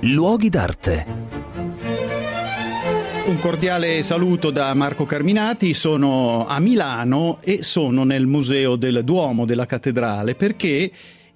Luoghi d'arte. Un cordiale saluto da Marco Carminati, sono a Milano e sono nel Museo del Duomo della Cattedrale perché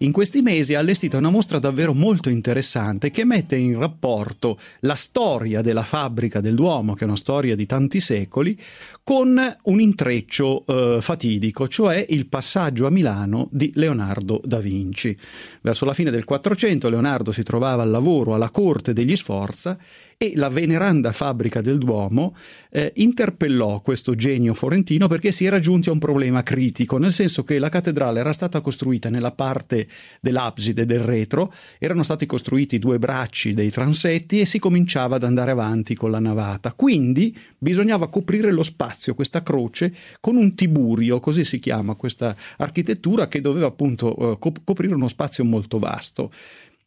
in questi mesi ha allestito una mostra davvero molto interessante che mette in rapporto la storia della fabbrica del Duomo, che è una storia di tanti secoli, con un intreccio eh, fatidico, cioè il passaggio a Milano di Leonardo da Vinci. Verso la fine del 400 Leonardo si trovava al lavoro alla corte degli Sforza e la veneranda fabbrica del Duomo eh, interpellò questo genio forentino perché si era giunti a un problema critico, nel senso che la cattedrale era stata costruita nella parte dell'abside del retro, erano stati costruiti due bracci dei transetti e si cominciava ad andare avanti con la navata. Quindi bisognava coprire lo spazio, questa croce, con un tiburio, così si chiama questa architettura che doveva appunto eh, coprire uno spazio molto vasto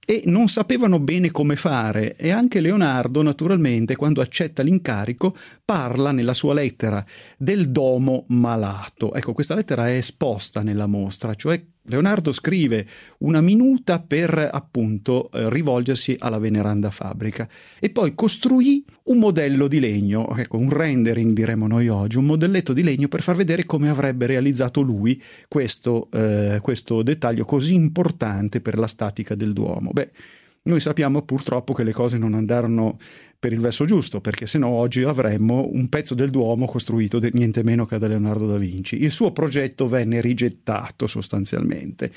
e non sapevano bene come fare e anche Leonardo naturalmente quando accetta l'incarico parla nella sua lettera del domo malato. Ecco, questa lettera è esposta nella mostra, cioè Leonardo scrive una minuta per appunto eh, rivolgersi alla veneranda fabbrica e poi costruì un modello di legno, ecco, un rendering diremmo noi oggi, un modelletto di legno per far vedere come avrebbe realizzato lui questo, eh, questo dettaglio così importante per la statica del Duomo. Beh, noi sappiamo purtroppo che le cose non andarono per il verso giusto, perché se no oggi avremmo un pezzo del Duomo costruito de- niente meno che da Leonardo da Vinci. Il suo progetto venne rigettato sostanzialmente.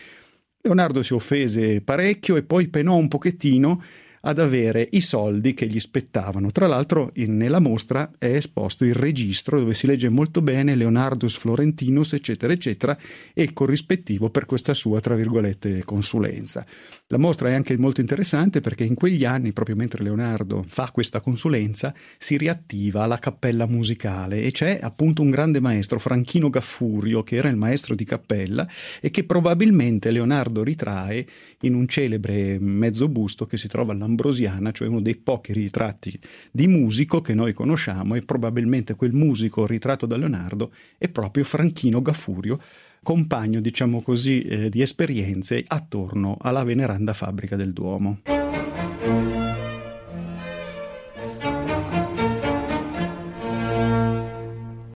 Leonardo si offese parecchio e poi penò un pochettino ad avere i soldi che gli spettavano. Tra l'altro in, nella mostra è esposto il registro dove si legge molto bene Leonardus Florentinus eccetera eccetera e il corrispettivo per questa sua tra virgolette consulenza. La mostra è anche molto interessante perché in quegli anni, proprio mentre Leonardo fa questa consulenza, si riattiva la cappella musicale e c'è appunto un grande maestro, Franchino Gaffurio, che era il maestro di cappella e che probabilmente Leonardo ritrae in un celebre mezzo busto che si trova alla Ambrosiana, cioè uno dei pochi ritratti di musico che noi conosciamo e probabilmente quel musico ritratto da Leonardo è proprio Franchino Gaffurio, compagno, diciamo così, eh, di esperienze attorno alla veneranda fabbrica del Duomo.